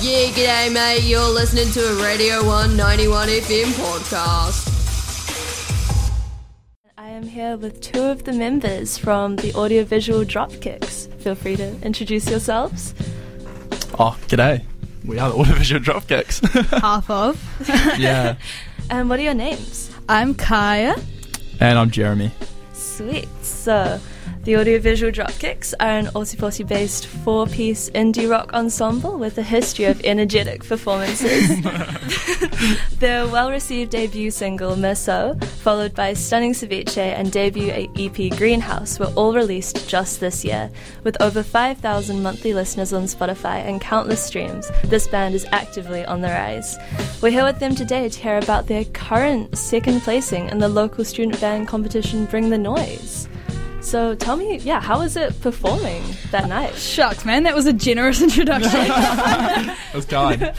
Yeah, g'day, mate. You're listening to a Radio One 91 FM podcast. I am here with two of the members from the Audiovisual Dropkicks. Feel free to introduce yourselves. Oh, g'day. We are the Audiovisual Dropkicks. half of. yeah. And what are your names? I'm Kaya. And I'm Jeremy. Sweet. So, the Audiovisual Dropkicks are an Ōtepoti based four piece indie rock ensemble with a history of energetic performances. Their well received debut single, Meso, followed by Stunning Ceviche and debut EP Greenhouse, were all released just this year. With over 5,000 monthly listeners on Spotify and countless streams, this band is actively on the rise. We're here with them today to hear about their current second placing in the local student band competition Bring the Noise. So tell me, yeah, how was it performing that night? Shucks, man, that was a generous introduction. It was kind.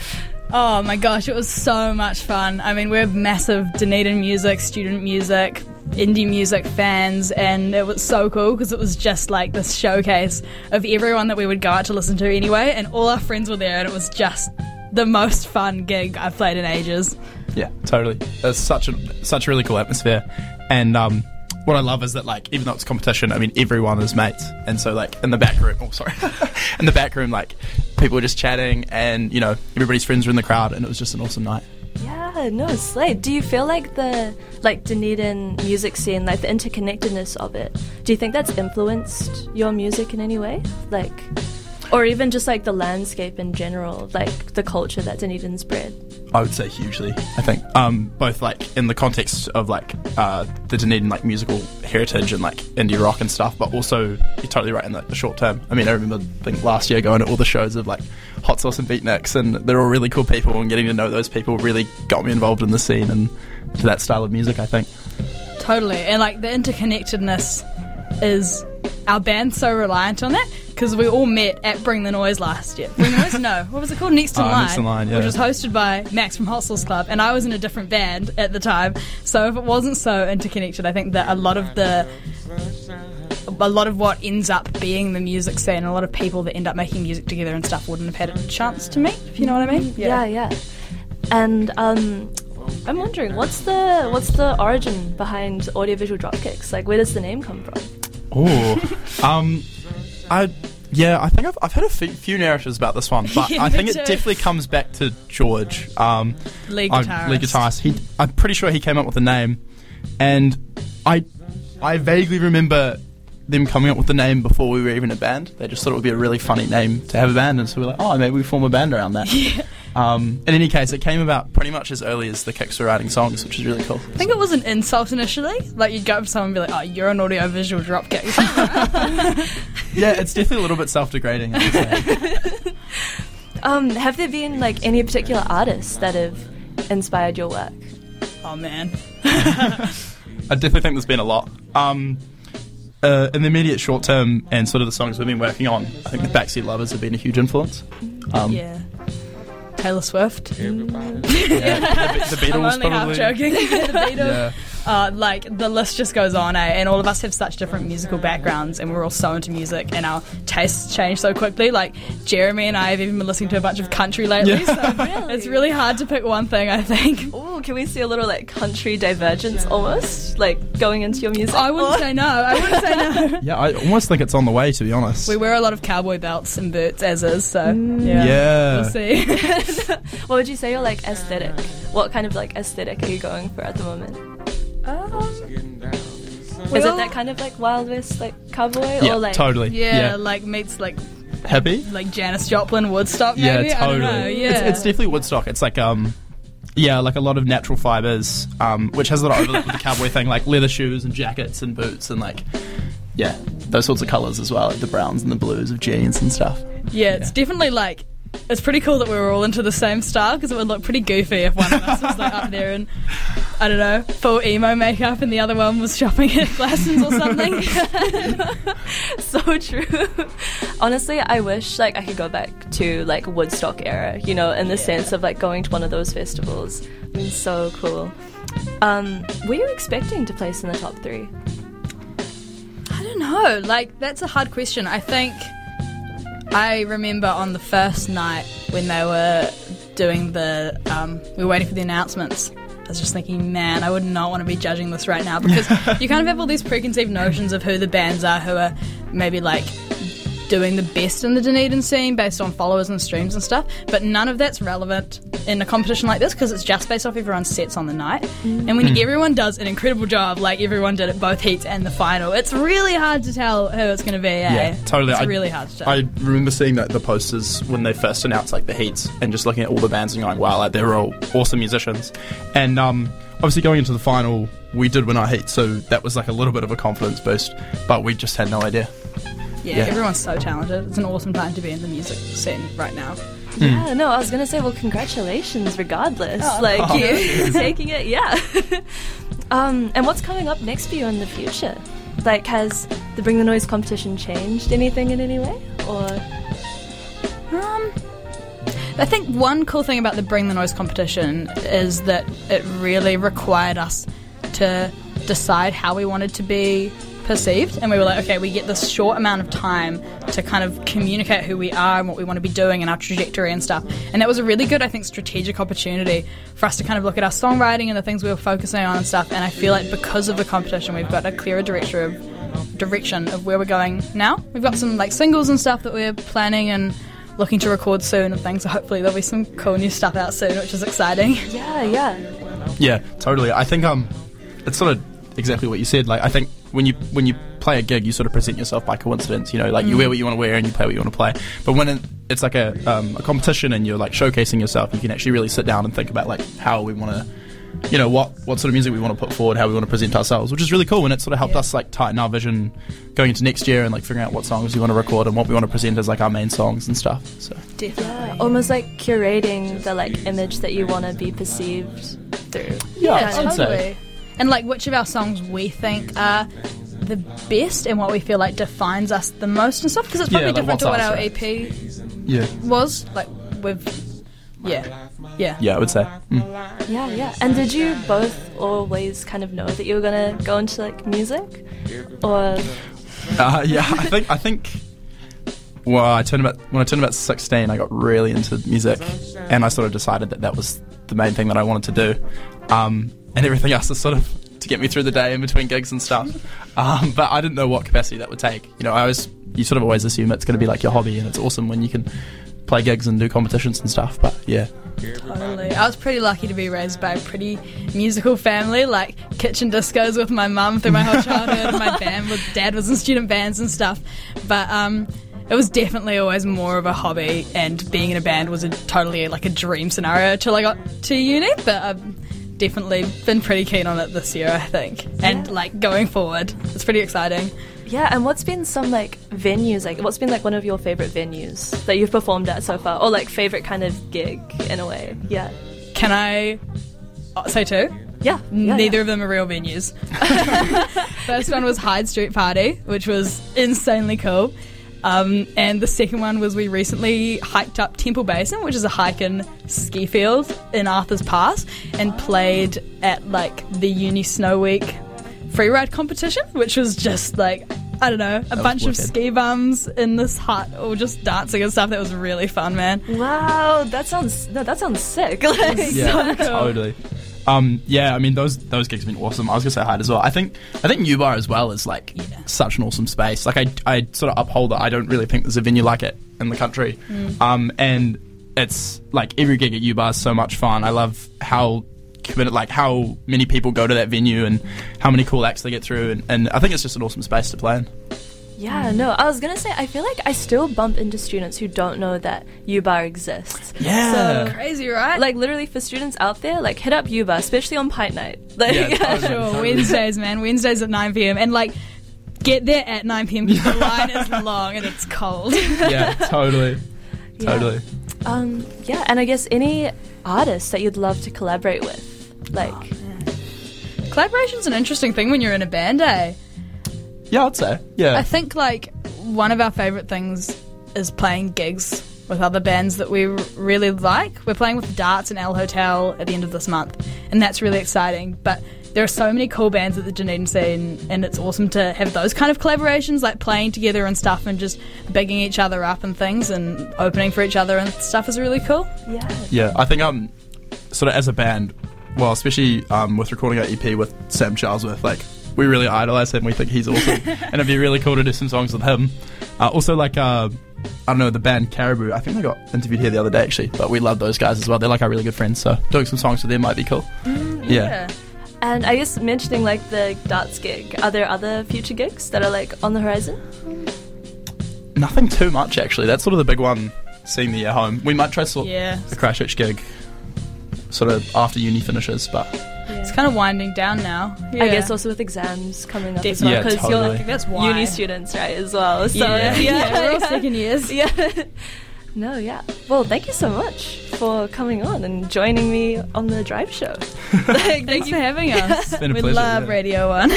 oh my gosh, it was so much fun. I mean, we're massive Dunedin music, student music, indie music fans, and it was so cool because it was just like this showcase of everyone that we would go out to listen to anyway, and all our friends were there, and it was just the most fun gig I've played in ages. Yeah, totally. It's such a such a really cool atmosphere, and um, what I love is that like even though it's competition, I mean everyone is mates, and so like in the back room, oh sorry, in the back room, like people were just chatting, and you know everybody's friends were in the crowd, and it was just an awesome night. Yeah, no, slay. Do you feel like the like Dunedin music scene, like the interconnectedness of it? Do you think that's influenced your music in any way? Like, or even just like the landscape in general, like the culture that Dunedin's bred? I would say hugely. I think um, both like in the context of like uh, the Dunedin like musical heritage and like indie rock and stuff, but also you're totally right in the, the short term. I mean, I remember I think last year going to all the shows of like Hot Sauce and Beatniks, and they're all really cool people, and getting to know those people really got me involved in the scene and to that style of music. I think totally, and like the interconnectedness is our band's so reliant on that because we all met at Bring the Noise last year. Bring the Noise? No. What was it called? Next in, Uh, line, Next in Line, yeah. Which was hosted by Max from Hot Sauce Club, and I was in a different band at the time. So if it wasn't so interconnected, I think that a lot of the a lot of what ends up being the music scene, a lot of people that end up making music together and stuff wouldn't have had a chance to meet, if you know what I mean. Yeah, yeah. And um, I'm wondering, what's the what's the origin behind audiovisual dropkicks? Like, where does the name come from? Oh, um, I yeah, I think I've, I've heard a few narratives about this one, but Yeah, I think me it too. definitely comes back to George, um, Lead guitarist. lead guitarist. He, I'm pretty sure he came up with the name, and I I vaguely remember them coming up with the name before we were even a band. They just thought it would be a really funny name to have a band, and so we we're like, oh, maybe we form a band around that. Um, in any case, it came about pretty much as early as the Kicks were writing songs, which is really cool. I think it was an insult initially. Like you'd go up to someone and be like, "Oh, you're an audio visual dropkick." yeah, it's definitely a little bit self-degrading. I would say. Um, have there been like any particular artists that have inspired your work? oh man. I definitely think there's been a lot. Um, uh, in the immediate short term and sort of the songs we've been working on, I think the Backseat Lovers have been a huge influence. Um, Yeah. Taylor Swift. yeah, the, the Beatles I'm only probably. half joking. the Beatles. Yeah. Uh, like the list just goes on, eh? And all of us have such different musical backgrounds, and we're all so into music, and our tastes change so quickly. Like Jeremy and I have even been listening to a bunch of country lately, Yeah. so Really? it's really hard to pick one thing. I think. Oh, can we see a little like country divergence almost, like going into your music? I wouldn't Or- say no. I wouldn't say no. yeah, I almost think it's on the way, to be honest. We wear a lot of cowboy belts and boots as is, so yeah. Yeah. We'll see. What would you say your like aesthetic? What kind of like aesthetic are you going for at the moment? Is it that kind of like Wild West like cowboy yeah, or like totally. yeah, like meets like Happy? like Janis Joplin, Woodstock. Yeah, Maybe? totally. I don't know. Yeah, It's, it's definitely Woodstock. It's like um, yeah, like a lot of natural fibers, um, which has a lot of overlap with the cowboy thing, like leather shoes and jackets and boots and like, yeah, those sorts of colors as well, like the browns and the blues of jeans and stuff. Yeah, it's definitely like it's pretty cool that we were all into the same style because it would look pretty goofy if one of us was like up there and I don't know full emo makeup and the other one was shopping at Glassons or something. so true. Honestly, I wish like I could go back to like Woodstock era, you know, in the sense of like going to one of those festivals. It's so cool. Um, were you expecting to place in the top three? I don't know. Like that's a hard question. I think I remember on the first night when they were doing the, um, we were waiting for the announcements. I was just thinking, man, I would not want to be judging this right now because you kind of have all these preconceived notions of who the bands are who are maybe like doing the best in the Dunedin scene based on followers and streams and stuff, but none of that's relevant in a competition like this because it's just based off everyone's sets on the night. And when everyone does an incredible job, like everyone did at both heats and the final, it's really hard to tell who it's going to be. Eh? Yeah, totally. It's I- really hard to tell. I remember seeing that the posters when they first announced like the heats and just looking at all the bands and going, wow, like they're all awesome musicians. And um, obviously going into the final, we did win our heat, so that was like a little bit of a confidence boost, but we just had no idea. Yeah, yeah. everyone's so talented. It's an awesome time to be in the music scene right now. Yeah, no, I was gonna say, well, congratulations, regardless. Oh, like Oh, you taking it, yeah. um, and what's coming up next for you in the future? Like, has the Bring the Noise competition changed anything in any way, or Um, I think one cool thing about the Bring the Noise competition is that it really required us to decide how we wanted to be perceived. And we were like, okay, we get this short amount of time to kind of communicate who we are and what we want to be doing and our trajectory and stuff. And that was a really good, I think, strategic opportunity for us to kind of look at our songwriting and the things we were focusing on and stuff. And I feel like because of the competition, we've got a clearer direction of direction of where we're going now. We've got some like singles and stuff that we're planning and looking to record soon and things. So hopefully there'll be some cool new stuff out soon, which is exciting. yeah, yeah, Yeah, totally. I think um, it's sort of exactly what you said. Like, I think when you when you play a gig, you sort of present yourself by coincidence. You know, like you wear what you want to wear and you play what you want to play. But when it, it's like a um, a competition and you're like showcasing yourself, you can actually really sit down and think about like how we want to, you know, what what sort of music we want to put forward, how we want to present ourselves, which is really cool. And it sort of helped Yeah. us like tighten our vision going into next year and like figuring out what songs we want to record and what we want to present as like our main songs and stuff. So Definitely. almost like curating the like image that you want to be perceived through. Yeah, Kind of. I'd say. totally. And like which of our songs we think are the best and what we feel like defines us the most and stuff because it's Yeah, probably like different to what our ours, EP yeah, was. Like with yeah. Yeah. yeah, I would say. Mm. Yeah, yeah. And did you both always kind of know that you were gonna go into like music, or Uh, yeah, I think I think. Well, I turned about when I turned about sixteen, I got really into music, and I sort of decided that that was the main thing that I wanted to do, um, and everything else is sort of to get me through the day in between gigs and stuff. Um, but I didn't know what capacity that would take. You know, I was you sort of always assume it's going to be like your hobby, and it's awesome when you can play gigs and do competitions and stuff. But yeah, Totally. I was pretty lucky to be raised by a pretty musical family, like kitchen discos with my mum through my whole childhood. my band with dad was in student bands and stuff. But um, it was definitely always more of a hobby, and being in a band was a, totally like a dream scenario till I got to uni. But I've definitely been pretty keen on it this year, I think, and like going forward, it's pretty exciting. yeah? And what's been some like venues like? What's been like one of your favorite venues that you've performed at so far, or like favorite kind of gig in a way? Yeah, Can I uh, say two? yeah. yeah Neither yeah. of them are real venues. First one was Hyde Street Party, which was insanely cool. Um, and the second one was we recently hiked up Temple Basin, which is a hike and ski field in Arthur's Pass, and played at like the Uni Snow Week freeride competition, which was just like I don't know, a was bunch of ski bums in this hut, all just dancing and stuff. That was really fun, man. Wow, that sounds no, that sounds sick. Like, yeah, totally. Um, yeah, I mean those those gigs have been awesome. I was gonna say hi as well. I think I think U-Bar as well is like such an awesome space. Like I I sort of uphold that. I don't really think there's a venue like it in the country. Um, and it's like every gig at U Bar is so much fun. I love how committed, like how many people go to that venue and how many cool acts they get through. And, and I think it's just an awesome space to play in. Yeah, no, I was gonna say I feel like I still bump into students who don't know that U-Bar exists. Yeah. So, Crazy, right? like literally for students out there, like hit up U-Bar, especially on Pint Night. Like, Yeah, totally. Sure, Wednesdays, man. Wednesdays at 9 p.m. And like, get there at 9 p.m. because the line is long and it's cold. yeah, totally, Yeah. totally. Um, yeah, and I guess any artists that you'd love to collaborate with, like, Collaboration's an interesting thing when you're in a band, eh? Yeah, I'd say. Yeah. I think like one of our favorite things is playing gigs with other bands that we really like. We're playing with Darts and El Hotel at the end of this month, and that's really exciting. But there are so many cool bands at the Dunedin scene, and it's awesome to have those kind of collaborations, like playing together and stuff, and just bigging each other up and things, and opening for each other and stuff is really cool. Yeah. Yeah, I think um, sort of as a band, well, especially um, with recording our EP with Sam Charlesworth, like we really idolize him. We think he's awesome, and it'd be really cool to do some songs with him. Uh, also, like uh, I don't know the band Caribou. I think they got interviewed here the other day actually, but we love those guys as well. They're like our really good friends, so doing some songs with them might be cool. yeah. And I guess mentioning like the darts gig, are there other future gigs that are like on the horizon? nothing too much actually. That's sort of the big one. Seeing the year home, we might try sort Yeah. a Christchurch gig, sort of after uni finishes, but It's kind of winding down now. I guess also with exams coming up as Definitely. well, Yeah, because totally. you're like, That's why. uni students, right, as well. So yeah, yeah, yeah, we're all second years. yeah. No, yeah. Well, thank you so much for coming on and joining me on the drive show. Like, Thanks for having us. been a we pleasure, love yeah. Radio One.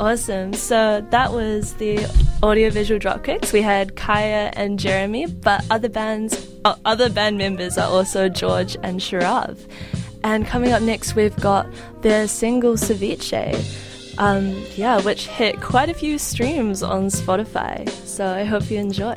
Awesome. So that was the audiovisual dropkicks. We had Kaya and Jeremy, but other bands, uh, other band members are also George and Sharav. And coming up next, we've got their single Ceviche. Um, yeah, which hit quite a few streams on Spotify. So I hope you enjoy.